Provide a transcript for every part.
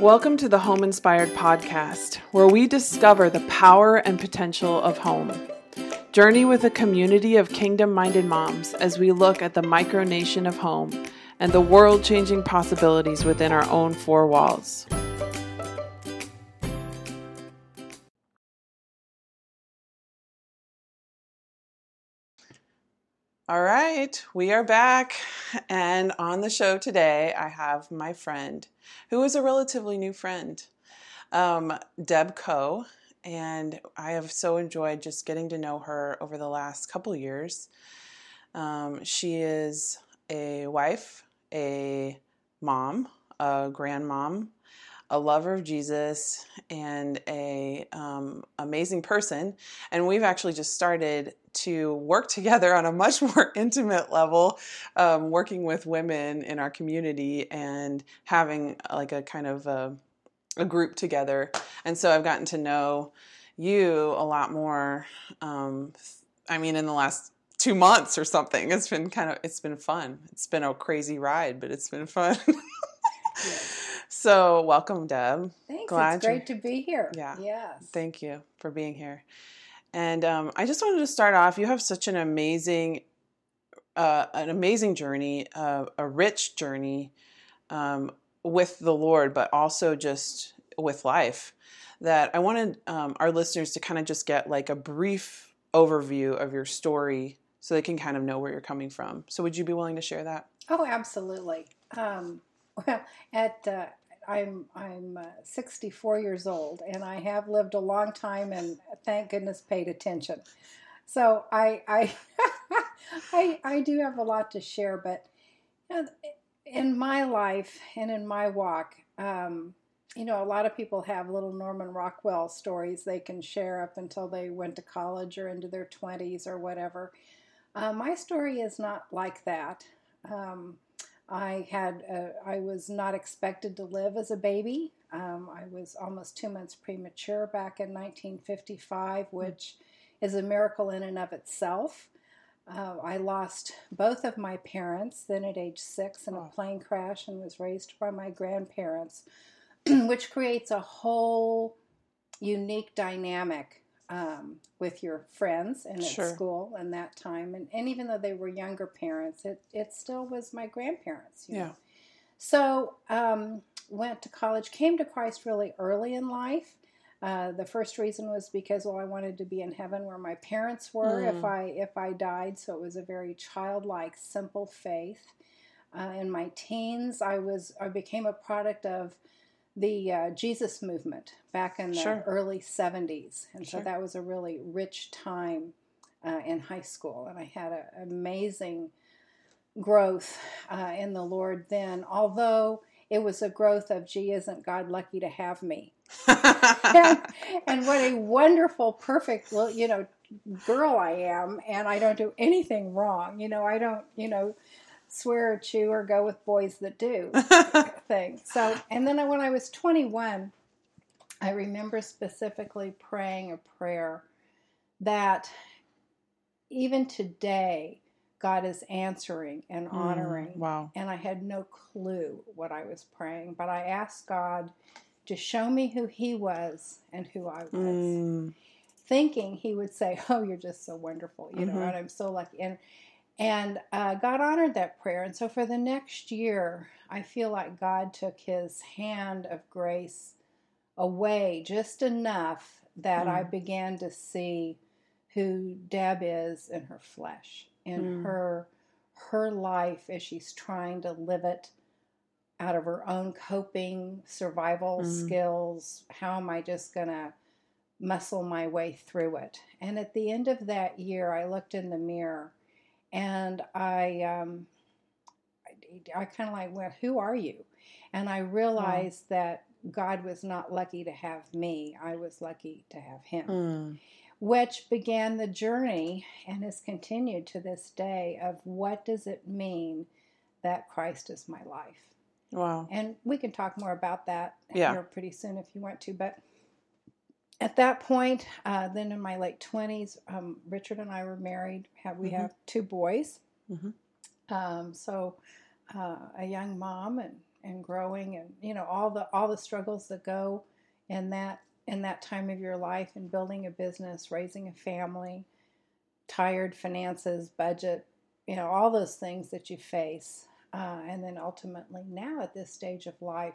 Welcome to the Home Inspired Podcast, where we discover the power and potential of home. Journey with a community of kingdom minded moms as we look at the micronation of home and the world changing possibilities within our own four walls. All right, we are back. And on the show today, I have my friend, who is a relatively new friend, um, Deb Coe. And I have so enjoyed just getting to know her over the last couple years. Um, she is a wife, a mom, a grandmom, a lover of Jesus, and a um, amazing person. And we've actually just started to work together on a much more intimate level, um, working with women in our community and having like a kind of a, a, group together. And so I've gotten to know you a lot more. Um, I mean, in the last two months or something, it's been kind of it's been fun. It's been a crazy ride, but it's been fun. So welcome, Deb. Thanks. Glad it's great to be here. Yeah. Yes. Thank you for being here. And um, I just wanted to start off. You have such an amazing, uh, an amazing journey, uh, a rich journey um, with the Lord, but also just with life. That I wanted um, our listeners to kind of just get like a brief overview of your story, so they can kind of know where you're coming from. So, would you be willing to share that? Oh, absolutely. Um, well, at uh, I'm I'm uh, 64 years old, and I have lived a long time, and thank goodness paid attention. So I I I, I do have a lot to share, but in my life and in my walk, um, you know, a lot of people have little Norman Rockwell stories they can share up until they went to college or into their 20s or whatever. Uh, my story is not like that. Um, I had a, I was not expected to live as a baby. Um, I was almost two months premature back in 1955, hmm. which is a miracle in and of itself. Uh, I lost both of my parents then at age six in a plane crash and was raised by my grandparents, which creates a whole unique dynamic um, with your friends and at sure. school and that time. And, and even though they were younger parents, it, it still was my grandparents. yeah. Know? So um, went to college, came to Christ really early in life. Uh, the first reason was because well, I wanted to be in heaven where my parents were mm. if I if I died. So it was a very childlike, simple faith. Uh, in my teens, I was I became a product of the uh, Jesus movement back in the sure. early 70s. And sure. so that was a really rich time uh, in high school. And I had an amazing growth uh, in the Lord then, although it was a growth of, gee, isn't God lucky to have me? and, and what a wonderful, perfect, you know, girl I am, and I don't do anything wrong. You know, I don't, you know, swear or chew or go with boys that do thing. So, and then when I was 21, I remember specifically praying a prayer that even today, God is answering and mm, honoring. Mm, wow. And I had no clue what I was praying, but I asked God to show me who He was and who I was. Mm. Thinking He would say, Oh, you're just so wonderful, you mm-hmm. know, and I'm so lucky. And and uh, God honored that prayer. And so for the next year, I feel like God took his hand of grace away just enough that mm. I began to see who Deb is in her flesh, in mm. her her life as she's trying to live it out of her own coping survival mm. skills. How am I just going to muscle my way through it? And at the end of that year, I looked in the mirror and I, um, I, kind of like went, "Who are you?" And I realized wow. that God was not lucky to have me; I was lucky to have Him. Mm. Which began the journey and has continued to this day of what does it mean that Christ is my life? Wow. And we can talk more about that yeah. here pretty soon if you want to. But at that point, uh, then in my late twenties, um, Richard and I were married. Have, we mm-hmm. have two boys. Mm-hmm. Um, so uh, a young mom and and growing and you know all the all the struggles that go in that in that time of your life and building a business, raising a family, tired finances, budget, you know, all those things that you face. Uh, and then ultimately, now at this stage of life,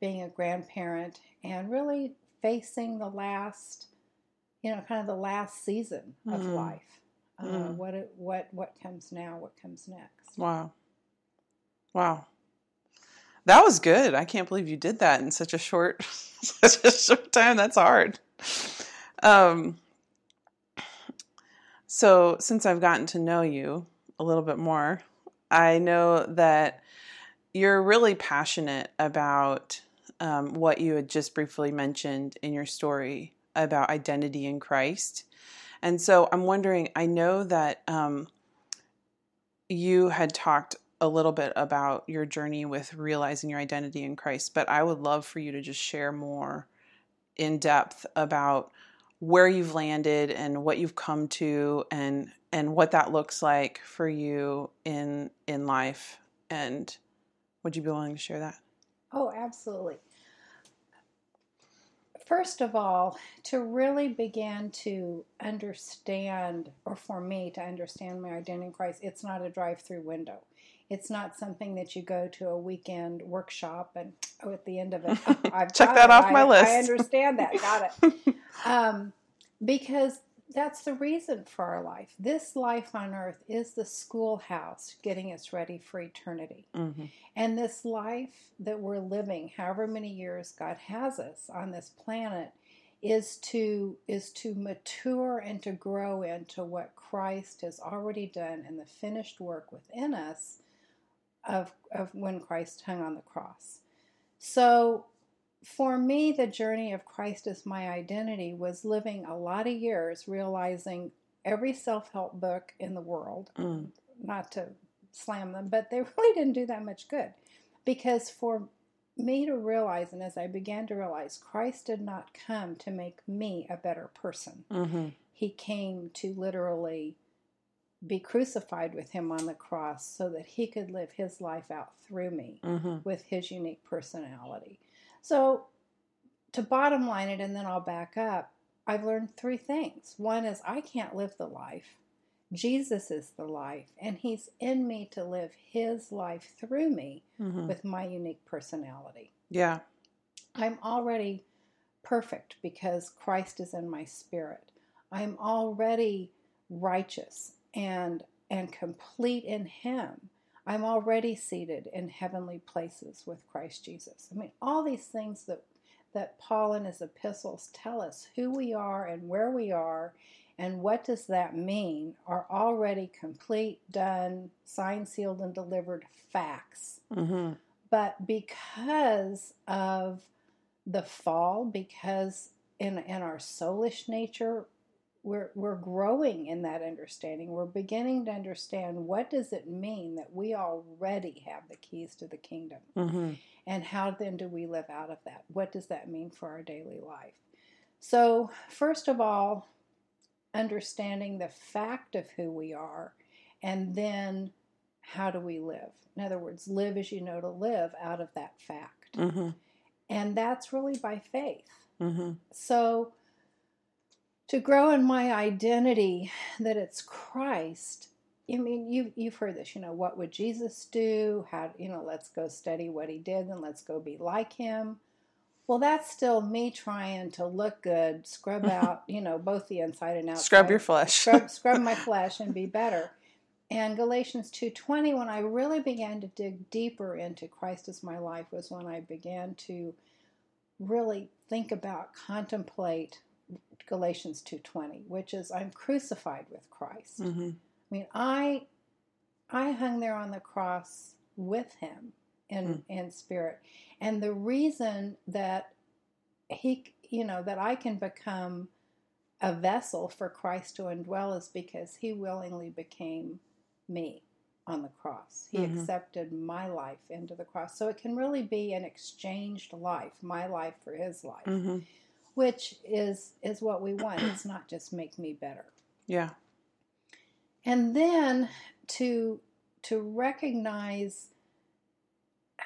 being a grandparent and really facing the last, you know, kind of the last season of Mm. life. Uh, Mm. What what what comes now? What comes next? Wow. Wow. That was good. I can't believe you did that in such a short such a short time. That's hard. Um so since I've gotten to know you a little bit more, I know that you're really passionate about um, what you had just briefly mentioned in your story about identity in Christ. And so I'm wondering, I know that um, you had talked a little bit about your journey with realizing your identity in Christ, but I would love for you to just share more in depth about where you've landed and what you've come to and and what that looks like for you in in life and would you be willing to share that? Oh, absolutely. First of all, to really begin to understand, or for me to understand my identity in Christ, it's not a drive through window. It's not something that you go to a weekend workshop and oh, at the end of it, oh, I've Check got that it. off my list. I understand that. Got it. Um, because that's the reason for our life. This life on earth is the schoolhouse getting us ready for eternity. hmm And this life that we're living, however many years God has us on this planet, is to is to mature and to grow into what Christ has already done and the finished work within us of of when Christ hung on the cross. So for me, the journey of Christ as my identity was living a lot of years realizing every self help book in the world, Mm. not to slam them, but they really didn't do that much good. Because for me to realize, and as I began to realize, Christ did not come to make me a better person. hmm He came to literally be crucified with him on the cross so that he could live his life out through me hmm with his unique personality. So, to bottom line it, and then I'll back up, I've learned three things. One is I can't live the life, Jesus is the life, and he's in me to live his life through me hmm with my unique personality. Yeah. I'm already perfect because Christ is in my spirit. I'm already righteous and and complete in him. I'm already seated in heavenly places with Christ Jesus. I mean, all these things that that Paul in his epistles tell us who we are and where we are and what does that mean are already complete, done, signed, sealed, and delivered facts hmm but because of the fall, because in in our soulish nature, we're we're growing in that understanding. We're beginning to understand what does it mean that we already have the keys to the kingdom, hmm and how then do we live out of that? What does that mean for our daily life? So first of all, understanding the fact of who we are, and then how do we live? In other words, live as you know to live out of that fact. hmm And that's really by faith. hmm So to grow in my identity that it's Christ, I mean, you, you've heard this, you know, what would Jesus do? How, you know, let's go study what he did and let's go be like him. Well, that's still me trying to look good, scrub out, you know, both the inside and outside. Scrub your flesh. scrub, scrub my flesh and be better. And Galatians 2:20 when I really began to dig deeper into Christ as my life was when I began to really think about contemplate Galatians 2:20 which is I'm crucified with Christ. hmm I mean I I hung there on the cross with him in in spirit. And the reason that he you know that I can become a vessel for Christ to indwell is because he willingly became me on the cross. He Mhm. accepted my life into the cross. So it can really be an exchanged life, my life for his life, hmm which is is what we want. It's not just make me better. Yeah. And then to to recognize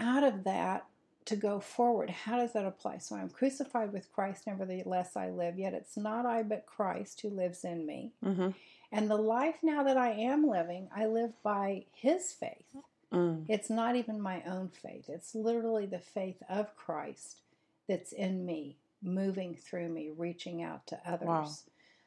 out of that to go forward, how does that apply? So I'm crucified with Christ, nevertheless I live, yet it's not I but Christ who lives in me. Mm-hmm. And the life now that I am living, I live by his faith. Mm. It's not even my own faith, it's literally the faith of Christ that's in me, moving through me, reaching out to others. Wow.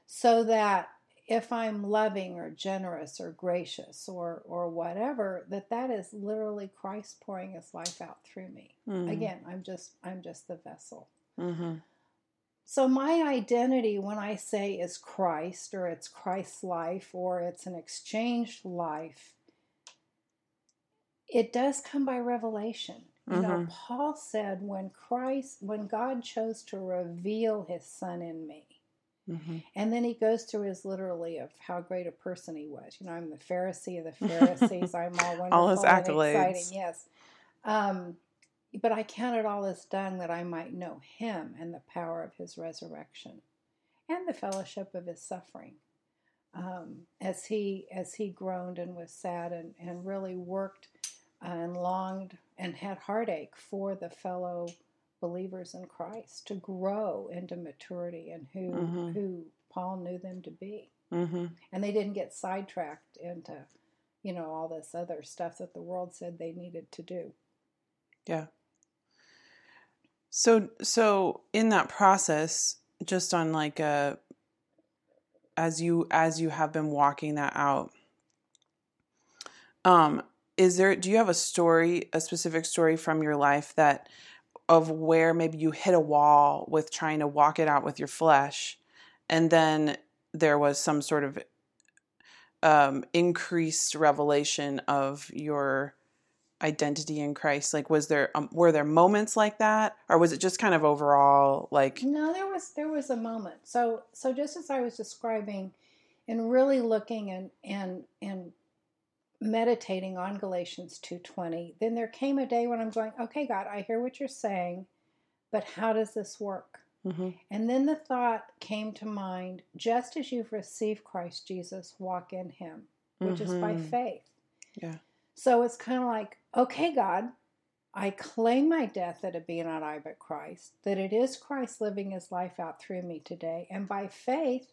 So that if I'm loving or generous or gracious or or whatever, that that is literally Christ pouring his life out through me. Mm. Again, I'm just I'm just the vessel. Mm-hmm. So my identity when I say is Christ or it's Christ's life or it's an exchanged life, it does come by revelation. You know, Mhm. Paul said when Christ when God chose to reveal his son in me. Mm-hmm. And then he goes through his literally of how great a person he was. You know, I'm the Pharisee of the Pharisees. I'm all wonderful All his and exciting. Yes. Um, but I count it all as done that I might know him and the power of his resurrection and the fellowship of his suffering. Um, as he as he groaned and was sad and, and really worked and longed and had heartache for the fellow believers in Christ to grow into maturity and who Mhm. who Paul knew them to be. Mm-hmm. And they didn't get sidetracked into, you know, all this other stuff that the world said they needed to do. Yeah. So so in that process, just on like a as you as you have been walking that out, um, is there do you have a story, a specific story from your life that of where maybe you hit a wall with trying to walk it out with your flesh, and then there was some sort of um, increased revelation of your identity in Christ? Like, was there um, were there moments like that, or was it just kind of overall like? No, there was there was a moment. So so just as I was describing and really looking and and and meditating on Galatians 2:20, then there came a day when I'm going, "Okay, God, I hear what you're saying, but how does this work?" Mhm. And then the thought came to mind, just as you've received Christ Jesus, walk in him, which is by Mhm. faith. Yeah. So it's kind of like, okay, God, I claim my death that it be not I but Christ, that it is Christ living his life out through me today. And by faith,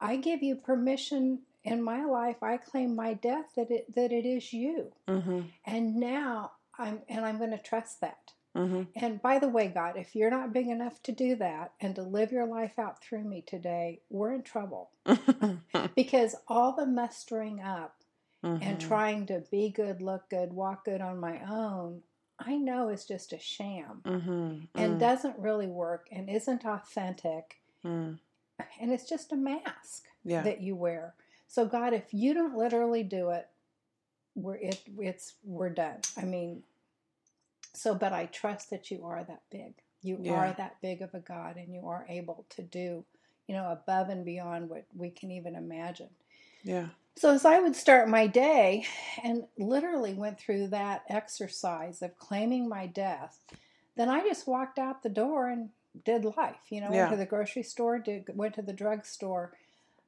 I give you permission in my life. I claim my death that it that it is you. Mhm. And now I'm and I'm going to trust that. Mhm. And by the way, God, if you're not big enough to do that and to live your life out through me today, we're in trouble. Because all the mustering up and Mhm. trying to be good, look good, walk good on my own, I know is just a sham Mhm. and Mm. doesn't really work and isn't authentic. Mm. And it's just a mask Yeah. that you wear. So God, if you don't literally do it, we're it it's we're done. I mean, so but I trust that you are that big. You Yeah. are that big of a God and you are able to do, you know, above and beyond what we can even imagine. Yeah. So as I would start my day and literally went through that exercise of claiming my death, then I just walked out the door and did life. You know, Yeah. went to the grocery store, did went to the drugstore.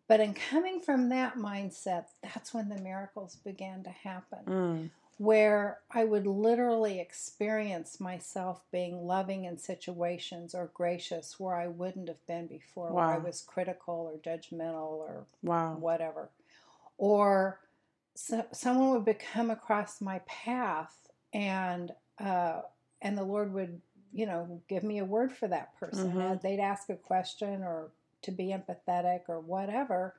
But in coming from that mindset, that's when the miracles began to happen. Mm. Where I would literally experience myself being loving in situations or gracious where I wouldn't have been before, where I was critical or judgmental or Wow. whatever. Or so, someone would be- come across my path and uh, and the Lord would, you know, give me a word for that person. Mhm. Uh, They'd ask a question or to be empathetic or whatever,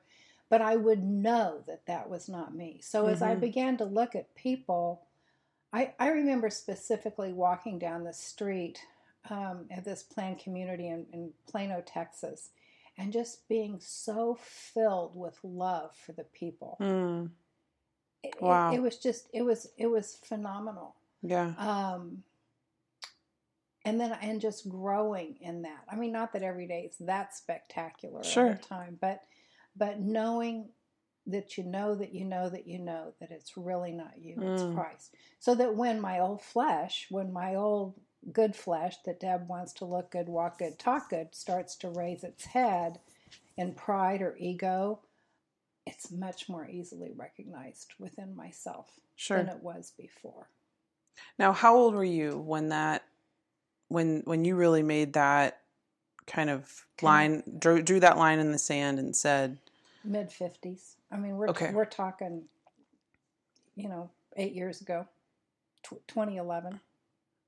but I would know that that was not me. So as I Mhm. began to look at people, I, I remember specifically walking down the street um, at this planned community in, in Plano, Texas, and just being so filled with love for the people. Mm. It- it- Wow. It, was just it was it was phenomenal. Yeah. Um, and then and just growing in that. I mean, not that every day is that spectacular Sure. all the time, but but knowing that you know that you know that you know that it's really not you, it's Mm. Christ. So that when my old flesh, when my old good flesh that Deb wants to look good, walk good, talk good, starts to raise its head in pride or ego, it's much more easily recognized within myself Sure. than it was before. Now, how old were you when that when when you really made that kind of line drew, drew that line in the sand and said Mid fifties. I mean, we're Okay. we're talking, you know, eight years ago, tw- 2011,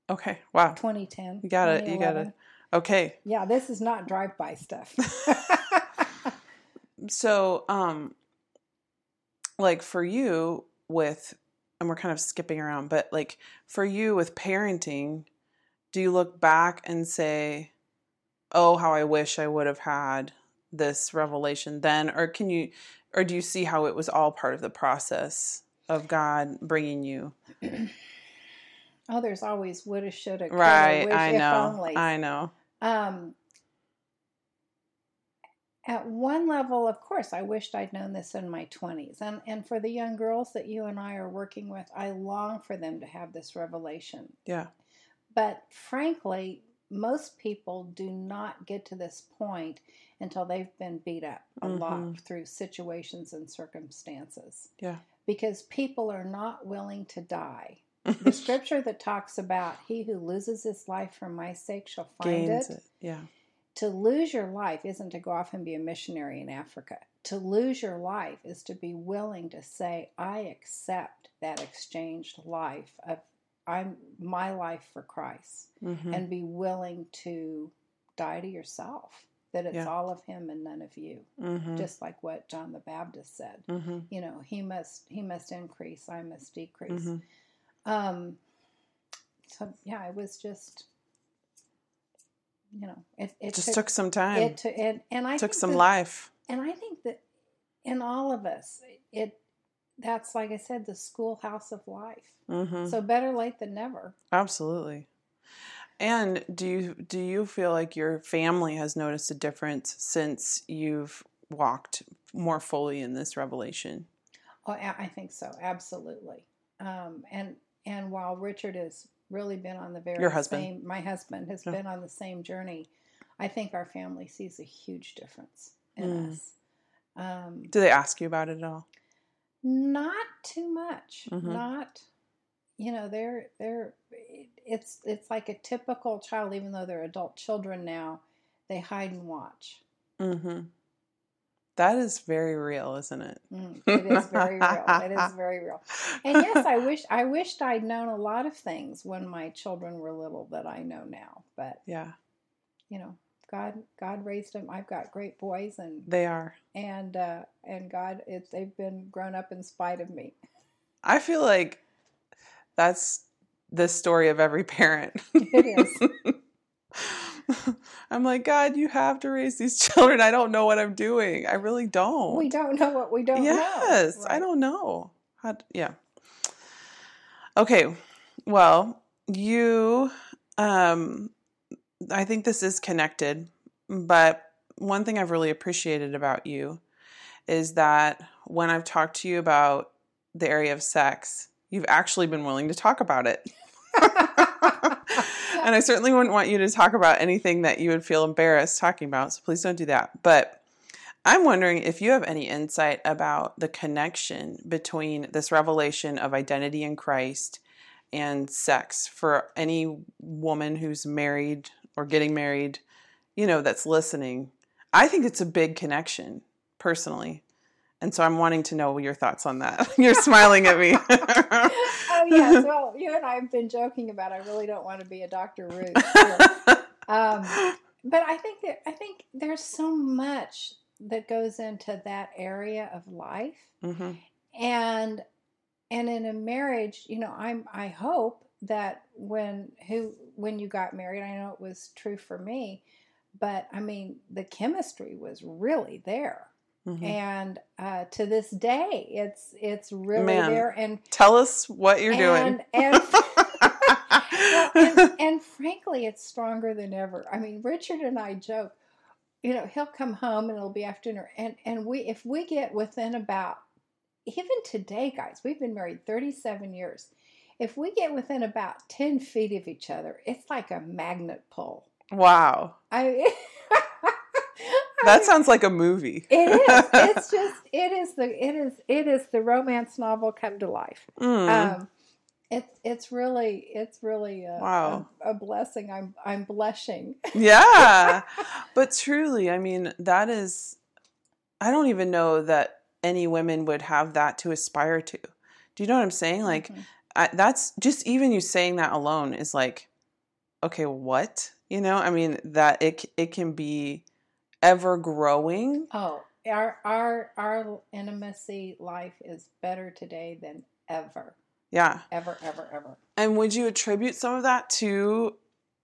okay wow 2010. You got it, you got it. okay Yeah, this is not drive-by stuff. so um like for you with and we're kind of skipping around but like for you with parenting do you look back and say oh how i wish i would have had this revelation then or can you or do you see how it was all part of the process of god bringing you oh, there's always woulda, shoulda, coulda, right wish, i know only. i know Um, at one level, of course, I wished I'd known this in my 20s. And, and for the young girls that you and I are working with, I long for them to have this revelation. yeah But frankly, most people do not get to this point until they've been beat up a lot Mhm. through situations and circumstances. Yeah. Because people are not willing to die. The scripture that talks about he who loses his life for my sake shall find it it yeah to lose your life isn't to go off and be a missionary in Africa. To lose your life is to be willing to say, I accept that exchanged life of I'm my life for Christ Mhm. and be willing to die to yourself. That it's Yeah. all of him and none of you. Mhm. Just like what John the Baptist said. Mhm. You know, he must he must increase, I must decrease. Mhm. Um so yeah, it was just you know, it, it just took some time it to, and, and I took some that- life and I think that in all of us, it that's like I said, the schoolhouse of life. hmm So better late than never. Absolutely. And do you do you feel like your family has noticed a difference since you've walked more fully in this revelation? Oh, I I think so, absolutely. Um, and and while Richard has really been on the very Your husband. same, my husband has Yeah. been on the same journey. I think our family sees a huge difference in Mm. us. Um, Do they ask you about it at all? Not too much. Mhm. Not, you know, they're they're it's it's like a typical child. Even though they're adult children now, they hide and watch. Mm-hmm. That is very real, isn't it? Mm, it is very real. It is very real. And yes, I wish I wished I'd known a lot of things when my children were little that I know now. But Yeah, you know, God God raised them. I've got great boys, and they are. and uh, and God, it's they've been grown up in spite of me. I feel like that's the story of every parent. It is. I'm like, God, you have to raise these children. I don't know what I'm doing. I really don't. We don't know what we don't know. yes, I don't know. How, yeah. Okay. Well, you, um, I think this is connected, but one thing I've really appreciated about you is that when I've talked to you about the area of sex, you've actually been willing to talk about it. and I certainly wouldn't want you to talk about anything that you would feel embarrassed talking about, so please don't do that. But I'm wondering if you have any insight about the connection between this revelation of identity in Christ and sex for any woman who's married or getting married, you know, that's listening. I think it's a big connection, personally. And so I'm wanting to know your thoughts on that. You're smiling at me. oh yes. Well, you and I have been joking about. I really don't want to be a Dr. Ruth. Um, but I think that I think there's so much that goes into that area of life, hmm and and in a marriage, you know, I'm I hope that when who when you got married, I know it was true for me, but I mean the chemistry was really there. hmm And uh, to this day, it's it's really Man. there, and Tell us what you're doing. and, and well, and, and frankly, it's stronger than ever. I mean, Richard and I joke. You know, he'll come home and it'll be after dinner, and and we if we get within about even today, guys, we've been married thirty seven years. If we get within about ten feet of each other, it's like a magnet pull. wow. I. That sounds like a movie. it is. It's just. It is the. It is. It is the romance novel come to life. Mm. Um, It's it's really it's really a, Wow. a, a blessing. I'm I'm blushing. Yeah. but truly, I mean, that is, I don't even know that any women would have that to aspire to. Do you know what I'm saying? Like, Mhm. I, that's just even you saying that alone is like, okay, what? You know, I mean, that it, it can be ever growing. oh, our our our intimacy life is better today than ever, Yeah. ever, ever, ever. And would you attribute some of that to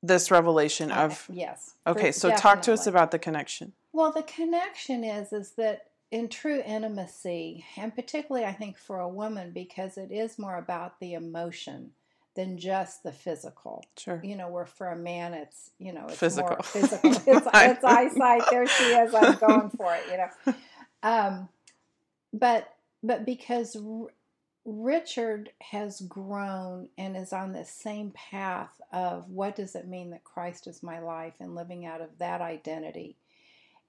this revelation of, yes. okay, so talk to us about the connection. Well, the connection is is that in true intimacy, and particularly I think for a woman, because it is more about the emotion than just the physical. Sure. You know, where for a man it's you know it's Physical. more physical. It's, I it's eyesight. There she is. I'm going for it. You know, um, but but because R- Richard has grown and is on this same path of what does it mean that Christ is my life and living out of that identity.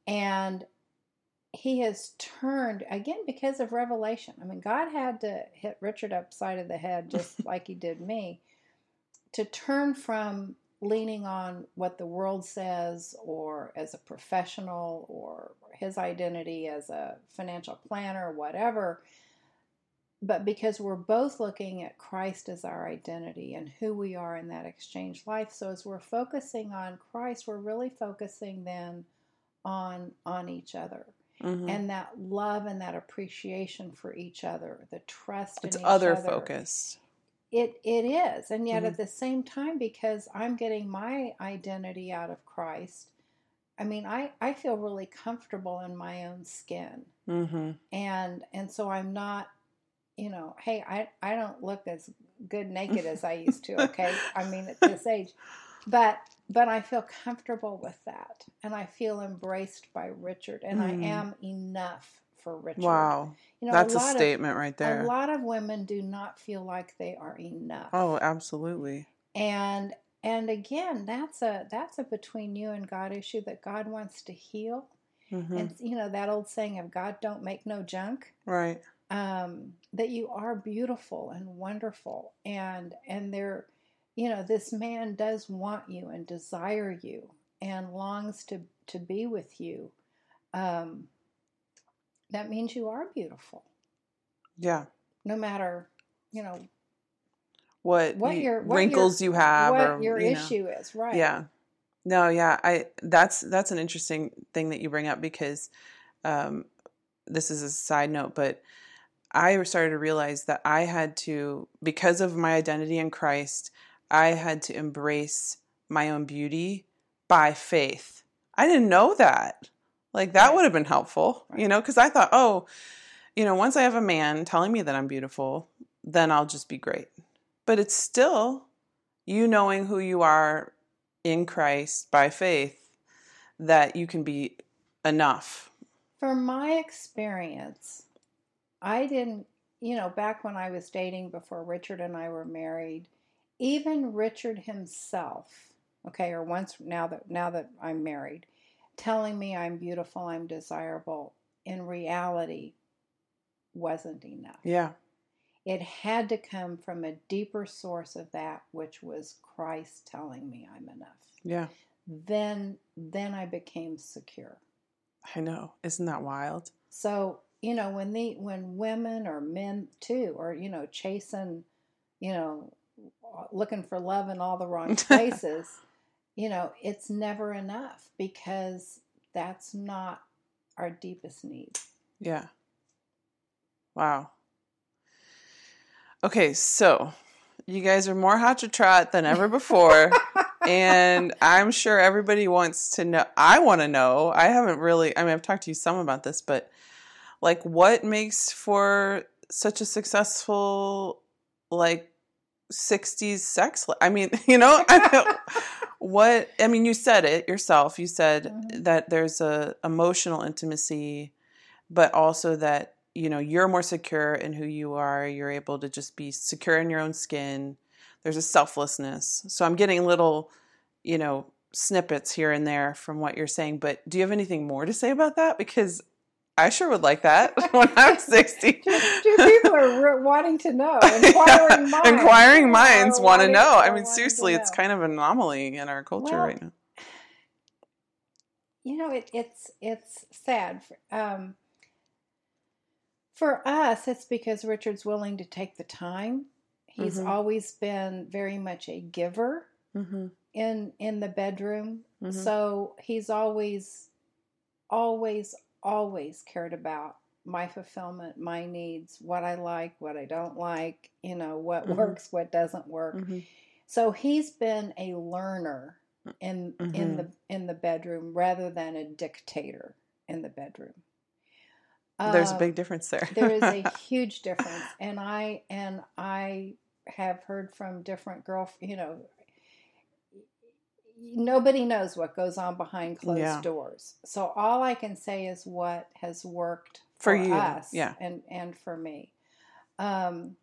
And he has turned again because of revelation. I mean, God had to hit Richard upside of the head just like he did me to turn from leaning on what the world says or as a professional or his identity as a financial planner, whatever. But because we're both looking at Christ as our identity and who we are in that exchange life. So as we're focusing on Christ, we're really focusing then on on each other Mhm. and that love and that appreciation for each other, the trust It's in each other other. focused. It it is, and yet Mhm. at the same time, because I'm getting my identity out of Christ, I mean, I I feel really comfortable in my own skin, hmm and and so I'm not, you know, hey, I I don't look as good naked as I used to. Okay, I mean at this age, but but I feel comfortable with that, and I feel embraced by Richard, and Mm. I am enough for Richard. Wow. you know, That's a, of- statement right there. a lot of women do not feel like they are enough. Oh, absolutely. And and again, that's a that's a between you and God issue that God wants to heal. hmm And you know that old saying of God don't make no junk. Right. Um, that you are beautiful and wonderful, and and there, you know, this man does want you and desire you and longs to to be with you. Um, that means you are beautiful, Yeah. no matter you know What, what you- your what wrinkles your, you have what or your you know. issue is, right? Yeah. No, yeah. I that's that's an interesting thing that you bring up because um this is a side note, but I started to realize that I had to because of my identity in Christ, I had to embrace my own beauty by faith. I didn't know that. Like that would have been helpful, you know, cuz I thought, "Oh, you know, once I have a man telling me that I'm beautiful, then I'll just be great." But it's still you knowing who you are in Christ by faith that you can be enough. From my experience, I didn't, you know, back when I was dating before Richard and I were married, even Richard himself, okay, or once now that now that I'm married, telling me I'm beautiful, I'm desirable, in reality wasn't enough. Yeah. It had to come from a deeper source of that which was Christ telling me I'm enough. Yeah. Then then I became secure. I know. Isn't that wild? So, you know, when the when women or men too are, you know, chasing, you know, looking for love in all the wrong places, you know, it's never enough because that's not our deepest need. Yeah. Wow. Okay, so you guys are more hot to trot than ever before. and I'm sure everybody wants to know. I want to know. I haven't really, I mean, I've talked to you some about this, but like what makes for such a successful, like, 60s sex life? I mean, you know, I what, I mean, you said it yourself. You said Mhm. that there's a emotional intimacy, but also that, you know, you're more secure in who you are. You're able to just be secure in your own skin there's a selflessness. So I'm getting little, you know, snippets here and there from what you're saying. But do you have anything more to say about that? Because I sure would like that when I'm 60. two, two people are re- wanting to know. Inquiring minds. Inquiring minds want to know. I mean, seriously, it's kind of an anomaly in our culture Well, right now. you know it, it's it's sad um, for us it's because richard's willing to take the time he's Mhm. always been very much a giver Mm-hmm. in in the bedroom Mhm. so he's always always always cared about my fulfillment my needs what i like what i don't like you know what Mhm. works what doesn't work Mm-hmm. so he's been a learner in in Mhm. the in the bedroom rather than a dictator in the bedroom. There's a Um, big difference there. there is a huge difference, and I and I have heard from different girl, you know. Nobody knows what goes on behind closed Yeah. doors. So all I can say is what has worked For for, you, us, yeah. and and for me. Um,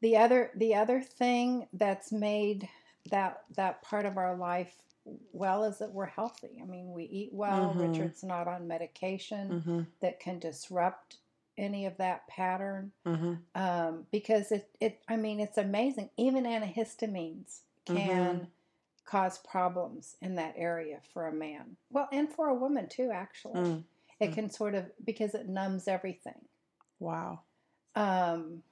the other the other thing that's made that that part of our life well is that we're healthy. I mean, we eat well. Mhm. Richard's not on medication mm-hmm. that can disrupt any of that pattern Mm-hmm. um, because it, it I mean it's amazing even antihistamines can Mhm. Cause problems in that area for a man well and for a woman too actually Mm. it Mm. can sort of because it numbs everything Wow. um,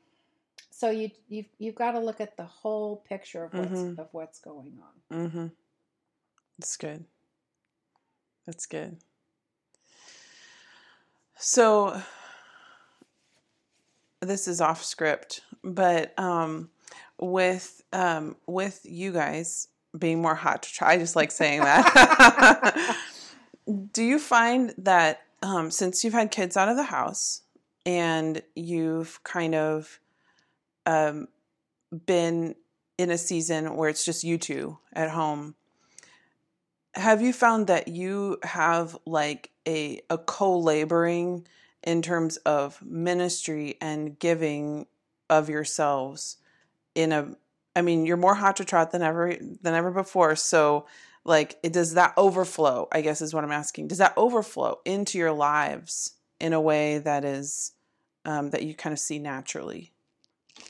so you you've, you've got to look at the whole picture of what's Mhm. of what's going on Mm-hmm. That's good. That's good. So this is off script, but um, with um, with you guys being more hot to try, I just like saying that. Do you find that um, since you've had kids out of the house and you've kind of um, been in a season where it's just you two at home, have you found that you have like a a co-laboring in terms of ministry and giving of yourselves in a I mean, you're more hot to trot than ever than ever before. So like it does that overflow, I guess is what I'm asking. Does that overflow into your lives in a way that is um, that you kind of see naturally?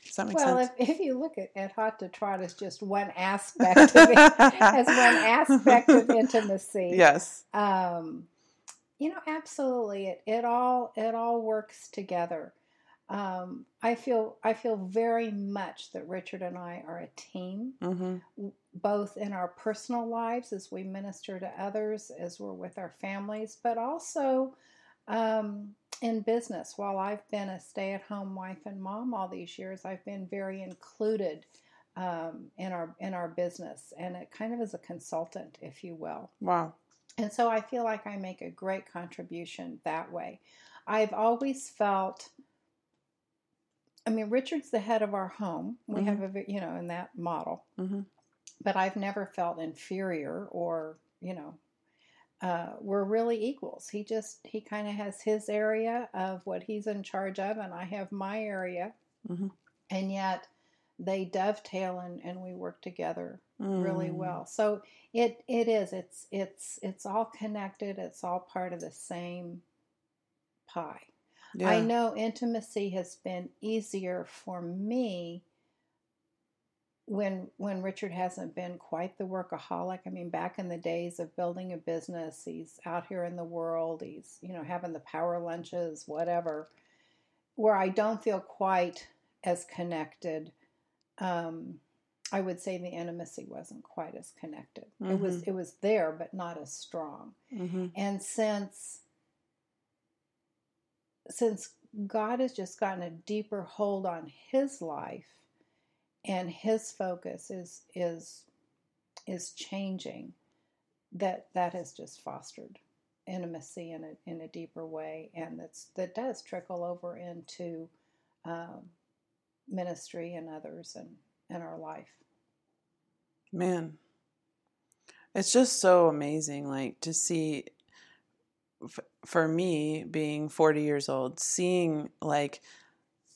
Does that make well sense? if, if you look at, at hot to trot as just one aspect of it as one aspect of intimacy yes. um, you know absolutely it, it all it all works together um, i feel i feel very much that richard and i are a team hmm both in our personal lives as we minister to others as we're with our families but also um, in business while i've been a stay-at-home wife and mom all these years i've been very included um, in our in our business and it kind of as a consultant if you will Wow. and so I feel like I make a great contribution that way. I've always felt, I mean, Richard's the head of our home. We Mhm. have a, you know, in that model, hmm but I've never felt inferior or, you know, uh, we're really equals. He just, he kind of has his area of what he's in charge of, and I have my area. Mhm. And yet they dovetail and, and we work together Mm. really well. So it it is. It's it's it's all connected. It's all part of the same pie. Yeah. I know intimacy has been easier for me when when Richard hasn't been quite the workaholic. I mean, back in the days of building a business, he's out here in the world. He's you know having the power lunches, whatever. Where I don't feel quite as connected. Um, I would say the intimacy wasn't quite as connected. It was it was there, but not as strong. hmm And since since God has just gotten a deeper hold on his life and his focus is is is changing, that that has just fostered intimacy in a in a deeper way, and that's that does trickle over into um, ministry and others and in our life. Man, it's just so amazing, like to see. F- For me, being 40 years old, seeing like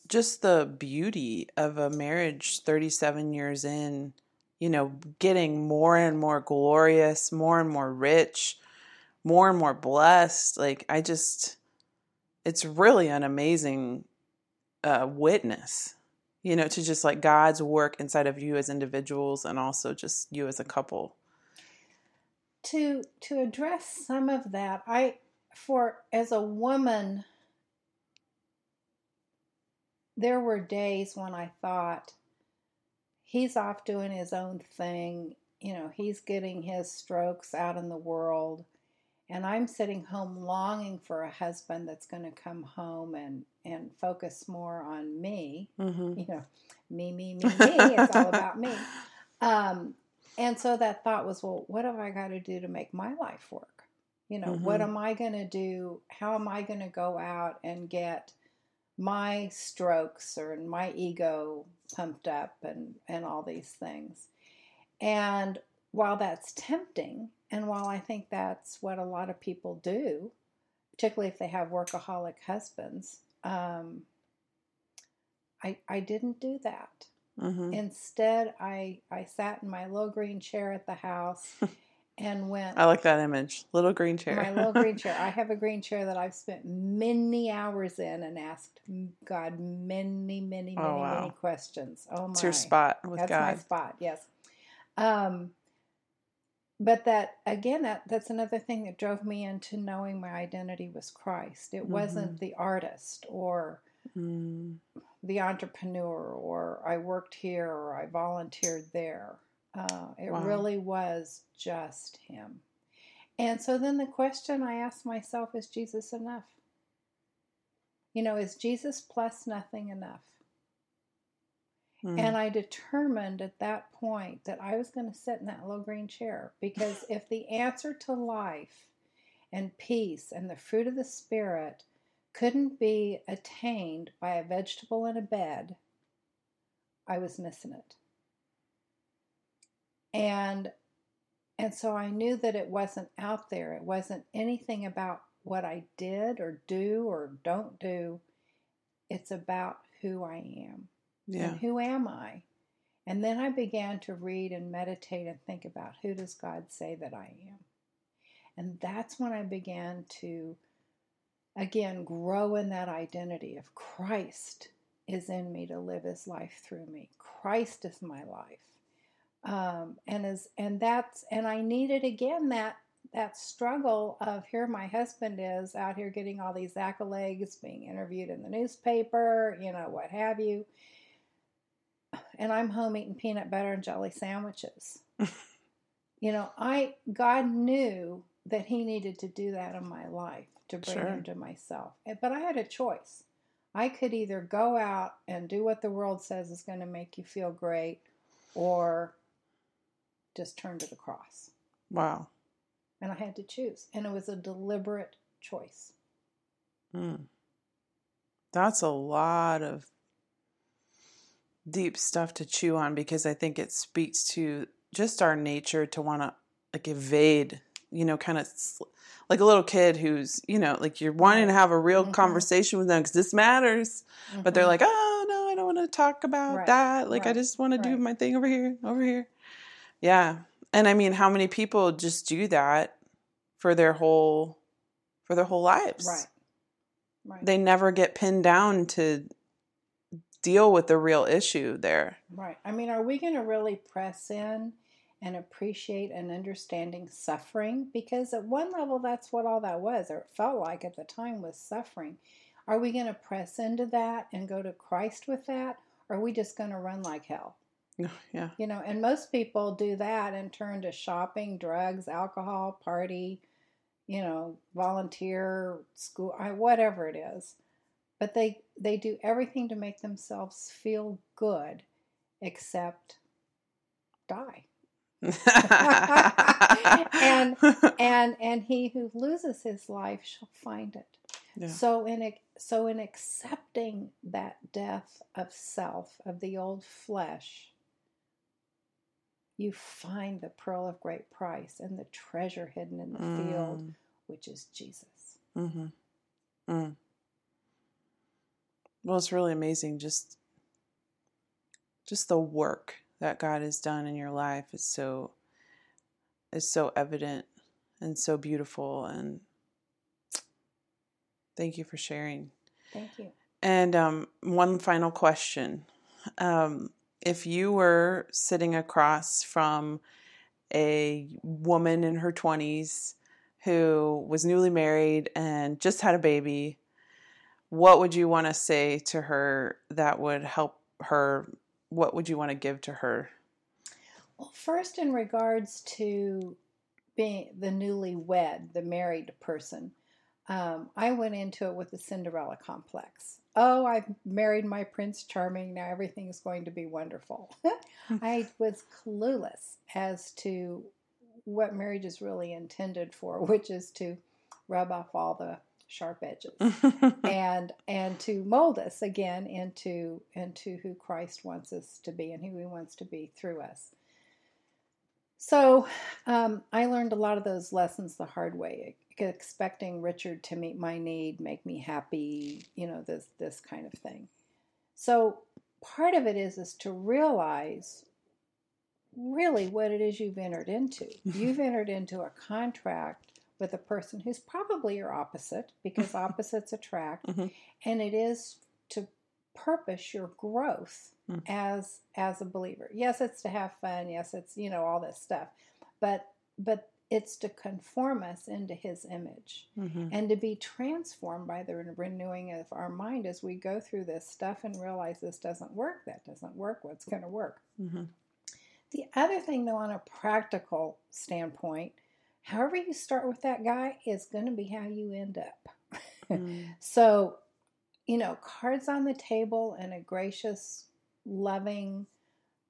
just the beauty of a marriage 37 years in, you know, getting more and more glorious, more and more rich, more and more blessed. Like, I just, it's really an amazing uh, witness, you know, to just like God's work inside of you as individuals and also just you as a couple. To to address some of that, I for as a woman, there were days when I thought he's off doing his own thing. You know, he's getting his strokes out in the world. And I'm sitting home longing for a husband that's going to come home and, and focus more on me. Mm-hmm. You know, me, me, me, me. it's all about me. Um, and so that thought was, well, what have I got to do to make my life work? You know, what Mhm. am I going to do? How am I going to go out and get my strokes or my ego pumped up and, and all these things? And while that's tempting, and while I think that's what a lot of people do, particularly if they have workaholic husbands, um, I, I didn't do that. Mm-hmm. Instead, I, I sat in my low green chair at the house and went, I like that image. Little green chair. my little green chair. I have a green chair that I've spent many hours in and asked God many, many, many, Oh, wow. many questions. Oh my! it's your spot with That's my spot. Yes. Um, but that again, that that's another thing that drove me into knowing my identity was Christ. It wasn't the artist or Mm. the entrepreneur or I worked here or I volunteered there. Uh, it Wow. really was just him. And so then the question I asked myself is Jesus enough? You know, is Jesus plus nothing enough? Mm. And I determined at that point that I was going to sit in that little green chair because if the answer to life and peace and the fruit of the Spirit couldn't be attained by a vegetable in a bed, I was missing it. And and so I knew that it wasn't out there. It wasn't anything about what I did or do or don't do. It's about who I am yeah. and who am I? And then I began to read and meditate and think about who does God say that I am? And that's when I began to, again, grow in that identity of Christ is in me to live his life through me. Christ is my life. Um, and as and that's and I needed again that that struggle of here my husband is out here getting all these accolades, being interviewed in the newspaper, you know, what have you and I'm home eating peanut butter and jelly sandwiches. you know, I God knew that He needed to do that in my life to bring Sure. Him to myself. But I had a choice. I could either go out and do what the world says is going to make you feel great, or just turn to the cross. Wow. And I had to choose, and it was a deliberate choice. Mm. That's a lot of deep stuff to chew on because I think it speaks to just our nature to want to like evade, you know, kind of like a little kid who's, you know, like you're wanting to have a real Mhm. conversation with them because this matters, but they're Mhm. like, oh no, I don't want to talk about Right, that. Like I just want to do my thing over here, over here. Yeah. And I mean, how many people just do that for their whole for their whole lives? right, right, they never get pinned down to deal with the real issue there. right. I mean, are we going to really press in and appreciate and understanding suffering? Because at one level, that's what all that was, or it felt like at the time was suffering. Are we going to press into that and go to Christ with that? Or are we just going to run like hell? Yeah. You know, and most people do that and turn to shopping, drugs, alcohol, party, you know, volunteer, school, whatever it is. But they they do everything to make themselves feel good, except die. And- And and he who loses his life shall find it. Yeah. So in so in accepting that death of self of the old flesh, you find the pearl of great price and the treasure hidden in the field, Mm, which is Jesus. mhm. Mm. Well, it's really amazing just just the work that God has done in your life is so is so evident and so beautiful and Thank you for sharing. Thank you. And um, one final question. Um, if you were sitting across from a woman in her 20s who was newly married and just had a baby, what would you want to say to her that would help her? What would you want to give to her? Well, first, in regards to being the newly wed, the married person, um, I went into it with the Cinderella complex. Oh, I've married my Prince Charming. Now everything's going to be wonderful. I was clueless as to what marriage is really intended for, which is to rub off all the sharp edges and and to mold us again into into who Christ wants us to be and who He wants to be through us. So um, I learned a lot of those lessons the hard way, expecting Richard to meet my need, make me happy, you know, this this kind of thing. So part of it is is to realize really what it is you've entered into. You've entered into a contract with a person who's probably your opposite because opposites attract, Mhm. and it is to purpose your growth Mm. as as a believer. Yes, it's to have fun. Yes, it's you know all this stuff, but but it's to conform us into His image Mhm. and to be transformed by the renewing of our mind as we go through this stuff and realize this doesn't work. That doesn't work. What's going to work? Mhm. The other thing, though, on a practical standpoint, however you start with that guy is going to be how you end up. Mm. So, you know, cards on the table in a gracious, loving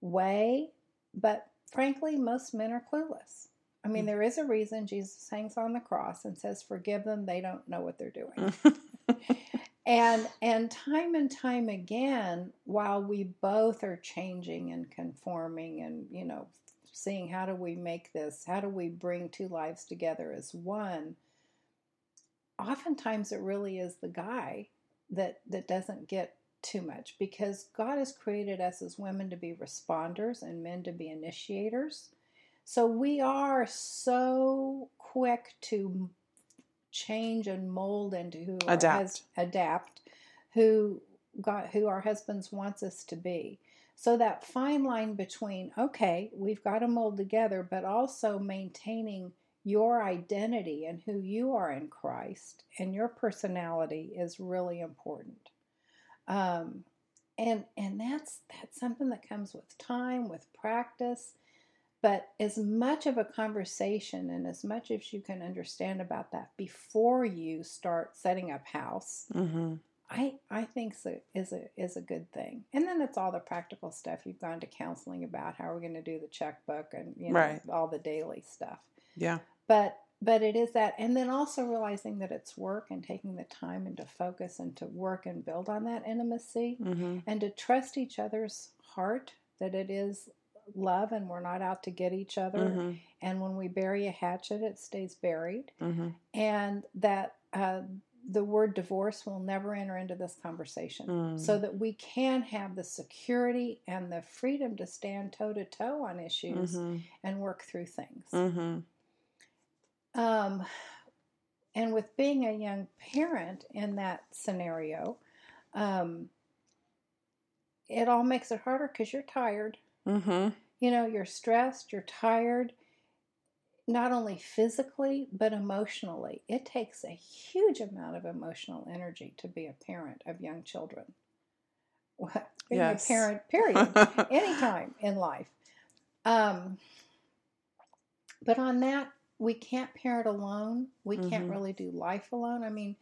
way, but frankly, most men are clueless. I mean, Mm. there is a reason Jesus hangs on the cross and says, "Forgive them; they don't know what they're doing." and and time and time again while we both are changing and conforming and you know seeing how do we make this how do we bring two lives together as one oftentimes it really is the guy that that doesn't get too much because god has created us as women to be responders and men to be initiators so we are so quick to change and mold into who Adapt. hus- adapt who God who our husbands wants us to be. So that fine line between okay, we've got to mold together, but also maintaining your identity and who you are in Christ and your personality is really important. Um, and and that's that's something that comes with time, with practice. But as much of a conversation and as much as you can understand about that before you start setting up house, Mhm. I I think so, is a is a good thing. And then it's all the practical stuff you've gone to counseling about. How are we going to do the checkbook and you know Right. all the daily stuff. Yeah. But but it is that, and then also realizing that it's work and taking the time and to focus and to work and build on that intimacy Mhm. and to trust each other's heart that it is love and we're not out to get each other. Mhm. And when we bury a hatchet, it stays buried Mhm. and that uh, the word divorce will never enter into this conversation Mm. so that we can have the security and the freedom to stand toe to toe on issues Mhm. and work through things. Mhm. Um, and with being a young parent in that scenario, um, it all makes it harder because you're tired. Mhm. You know, you're stressed, you're tired, not only physically, but emotionally. It takes a huge amount of emotional energy to be a parent of young children. Well, Being Yes. a parent, period, anytime in life. Um, but on that, we can't parent alone. We can't Mhm. really do life alone. I mean,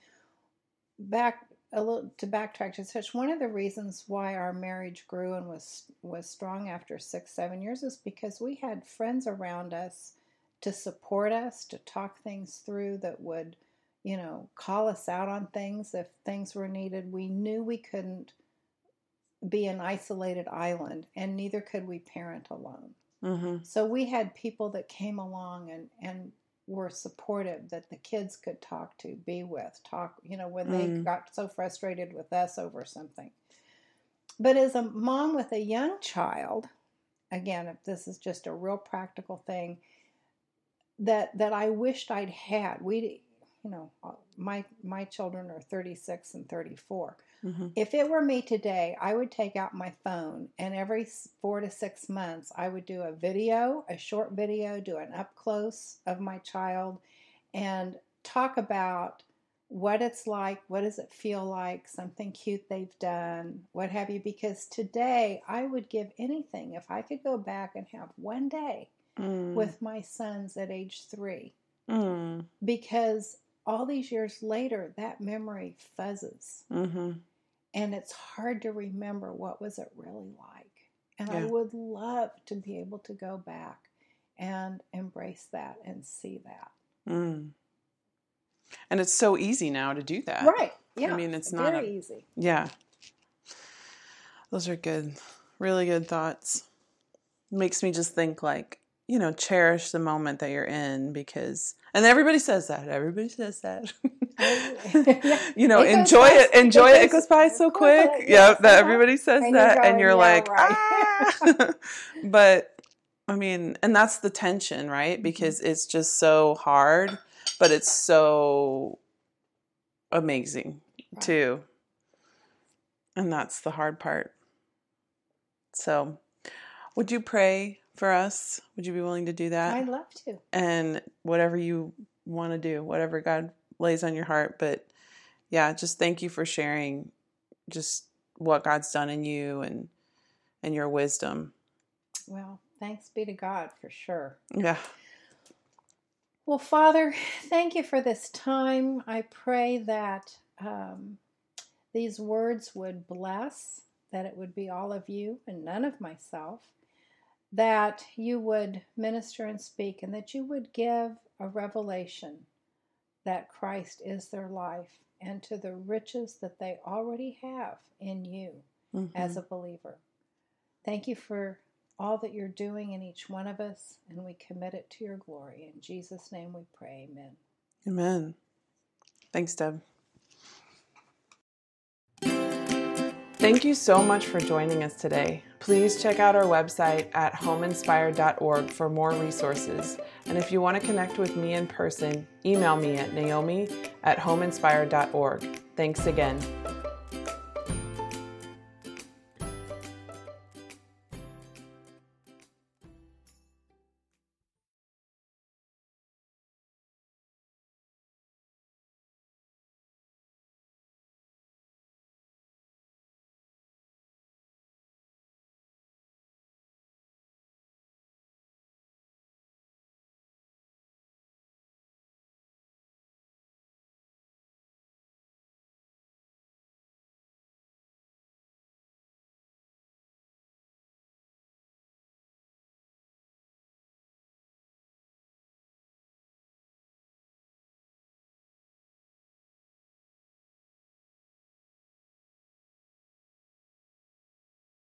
back a little to backtrack to such one of the reasons why our marriage grew and was was strong after six seven years is because we had friends around us to support us to talk things through that would you know call us out on things if things were needed we knew we couldn't be an isolated island and neither could we parent alone Mhm. so we had people that came along and, and were supportive that the kids could talk to, be with, talk, you know, when they Mm. got so frustrated with us over something. But as a mom with a young child, again, if this is just a real practical thing that that I wished I'd had. We you know, my my children are 36 and 34. Mm-hmm. If it were me today, I would take out my phone and every four to six months, I would do a video, a short video, do an up close of my child, and talk about what it's like, what does it feel like, something cute they've done, what have you. Because today, I would give anything if I could go back and have one day Mm. with my sons at age three Mm. because all these years later that memory fuzzes Mm-hmm. and it's hard to remember what was it really like and i would love to be able to go back and embrace that and see that Mm. And it's so easy now to do that. right yeah I mean, it's not very a- easy Yeah. Those are good. Really good thoughts. Makes me just think like, you know, cherish the moment that you're in because and everybody says that. Everybody says that. Yeah. you know, It enjoy it, enjoy it it, it goes by so quick. Yep, that uh-huh. everybody says And you're that and you're "Yeah, like, right." ah. but I mean, and that's the tension, right? Mhm. Because it's just so hard, but it's so amazing Right. too. And that's the hard part. So, would you pray for us? Would you be willing to do that? i'd love to and whatever you want to do, whatever God lays on your heart. But yeah, just thank you for sharing just what God's done in you and and your wisdom. well thanks be to god for sure Yeah. Well, Father, thank you for this time. I pray that um, these words would bless, that it would be all of you and none of myself, that you would minister and speak, and that you would give a revelation that Christ is their life and to the riches that they already have in you Mhm. as a believer. Thank you for all that you're doing in each one of us, and we commit it to your glory. In Jesus' name we pray. Amen. Amen. Thanks, Deb. Thank you so much for joining us today. Please check out our website at homeinspired.org for more resources. And if you want to connect with me in person, email me at naomi at homeinspired.org. Thanks again.